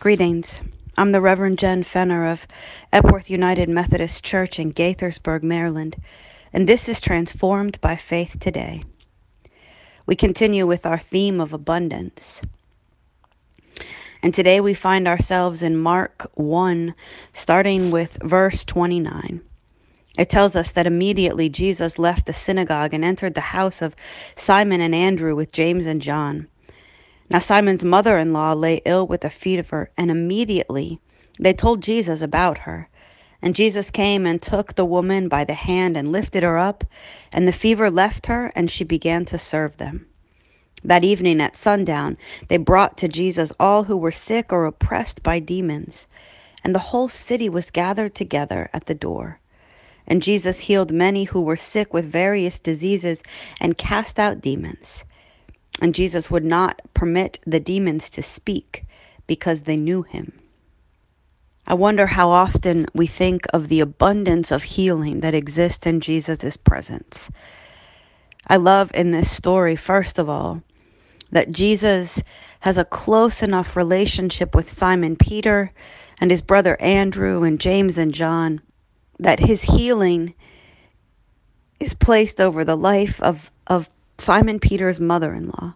Greetings. I'm the Reverend Jen Fenner of Epworth United Methodist Church in Gaithersburg, Maryland, and this is Transformed by Faith Today. We continue with our theme of abundance. And today we find ourselves in Mark 1, starting with verse 29. It tells us that immediately Jesus left the synagogue and entered the house of Simon and Andrew with James and John. Now Simon's mother in law lay ill with a fever, and immediately they told Jesus about her. And Jesus came and took the woman by the hand and lifted her up, and the fever left her, and she began to serve them. That evening at sundown, they brought to Jesus all who were sick or oppressed by demons, and the whole city was gathered together at the door. And Jesus healed many who were sick with various diseases and cast out demons and Jesus would not permit the demons to speak because they knew him. I wonder how often we think of the abundance of healing that exists in Jesus' presence. I love in this story, first of all, that Jesus has a close enough relationship with Simon Peter and his brother Andrew and James and John that his healing is placed over the life of, of Simon Peter's mother in law.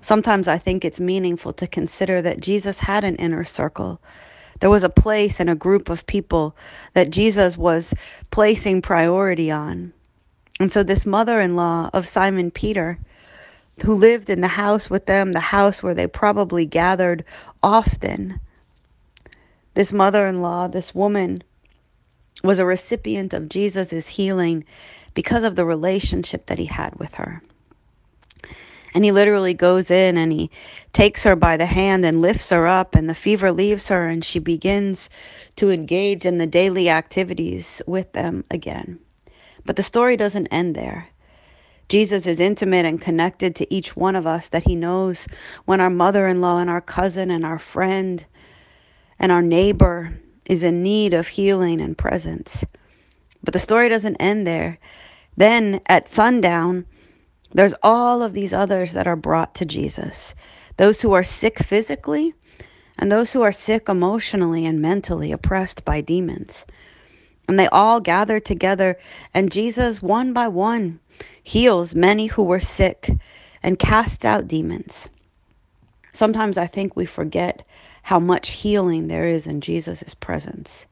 Sometimes I think it's meaningful to consider that Jesus had an inner circle. There was a place and a group of people that Jesus was placing priority on. And so, this mother in law of Simon Peter, who lived in the house with them, the house where they probably gathered often, this mother in law, this woman, was a recipient of Jesus' healing because of the relationship that he had with her. And he literally goes in and he takes her by the hand and lifts her up, and the fever leaves her, and she begins to engage in the daily activities with them again. But the story doesn't end there. Jesus is intimate and connected to each one of us that he knows when our mother in law and our cousin and our friend and our neighbor is in need of healing and presence. But the story doesn't end there. Then at sundown, there's all of these others that are brought to Jesus those who are sick physically, and those who are sick emotionally and mentally, oppressed by demons. And they all gather together, and Jesus, one by one, heals many who were sick and casts out demons. Sometimes I think we forget how much healing there is in Jesus' presence,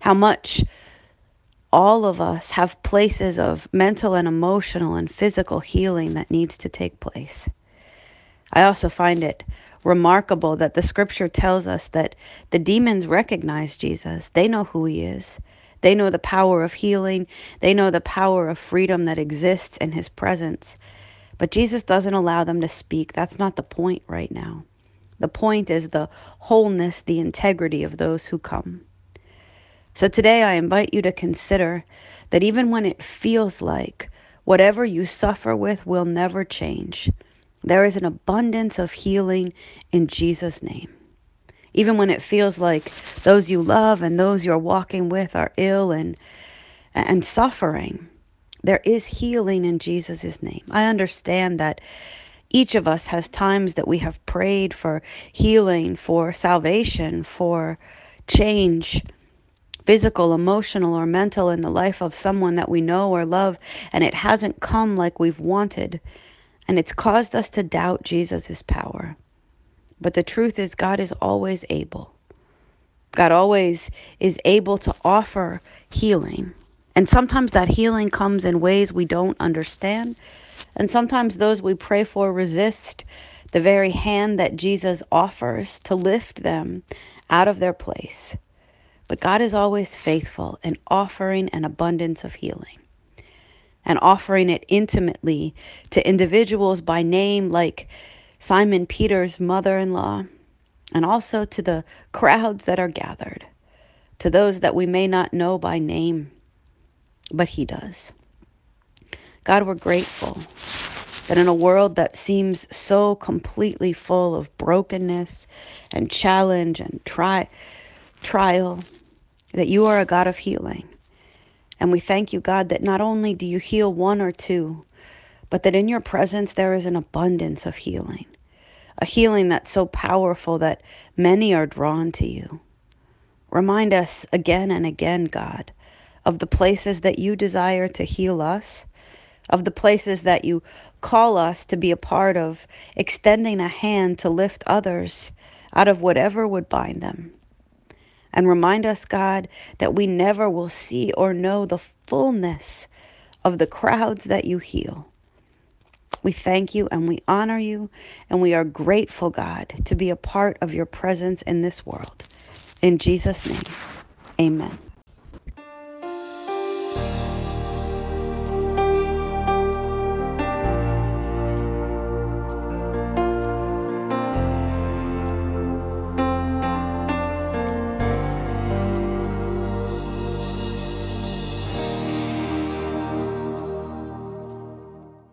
how much all of us have places of mental and emotional and physical healing that needs to take place. I also find it remarkable that the scripture tells us that the demons recognize Jesus. They know who he is. They know the power of healing. They know the power of freedom that exists in his presence. But Jesus doesn't allow them to speak. That's not the point right now. The point is the wholeness, the integrity of those who come. So today I invite you to consider that even when it feels like whatever you suffer with will never change, there is an abundance of healing in Jesus' name. Even when it feels like those you love and those you're walking with are ill and, and suffering, there is healing in Jesus' name. I understand that each of us has times that we have prayed for healing, for salvation, for change physical, emotional, or mental in the life of someone that we know or love, and it hasn't come like we've wanted. And it's caused us to doubt Jesus' power. But the truth is, God is always able. God always is able to offer healing. And sometimes that healing comes in ways we don't understand. And sometimes those we pray for resist the very hand that Jesus offers to lift them out of their place. But God is always faithful in offering an abundance of healing and offering it intimately to individuals by name, like Simon Peter's mother in law, and also to the crowds that are gathered, to those that we may not know by name, but He does. God, we're grateful that in a world that seems so completely full of brokenness and challenge and try, trial, that you are a God of healing. And we thank you, God, that not only do you heal one or two, but that in your presence there is an abundance of healing, a healing that's so powerful that many are drawn to you. Remind us again and again, God, of the places that you desire to heal us, of the places that you call us to be a part of, extending a hand to lift others out of whatever would bind them. And remind us, God, that we never will see or know the fullness of the crowds that you heal. We thank you and we honor you, and we are grateful, God, to be a part of your presence in this world. In Jesus' name, amen.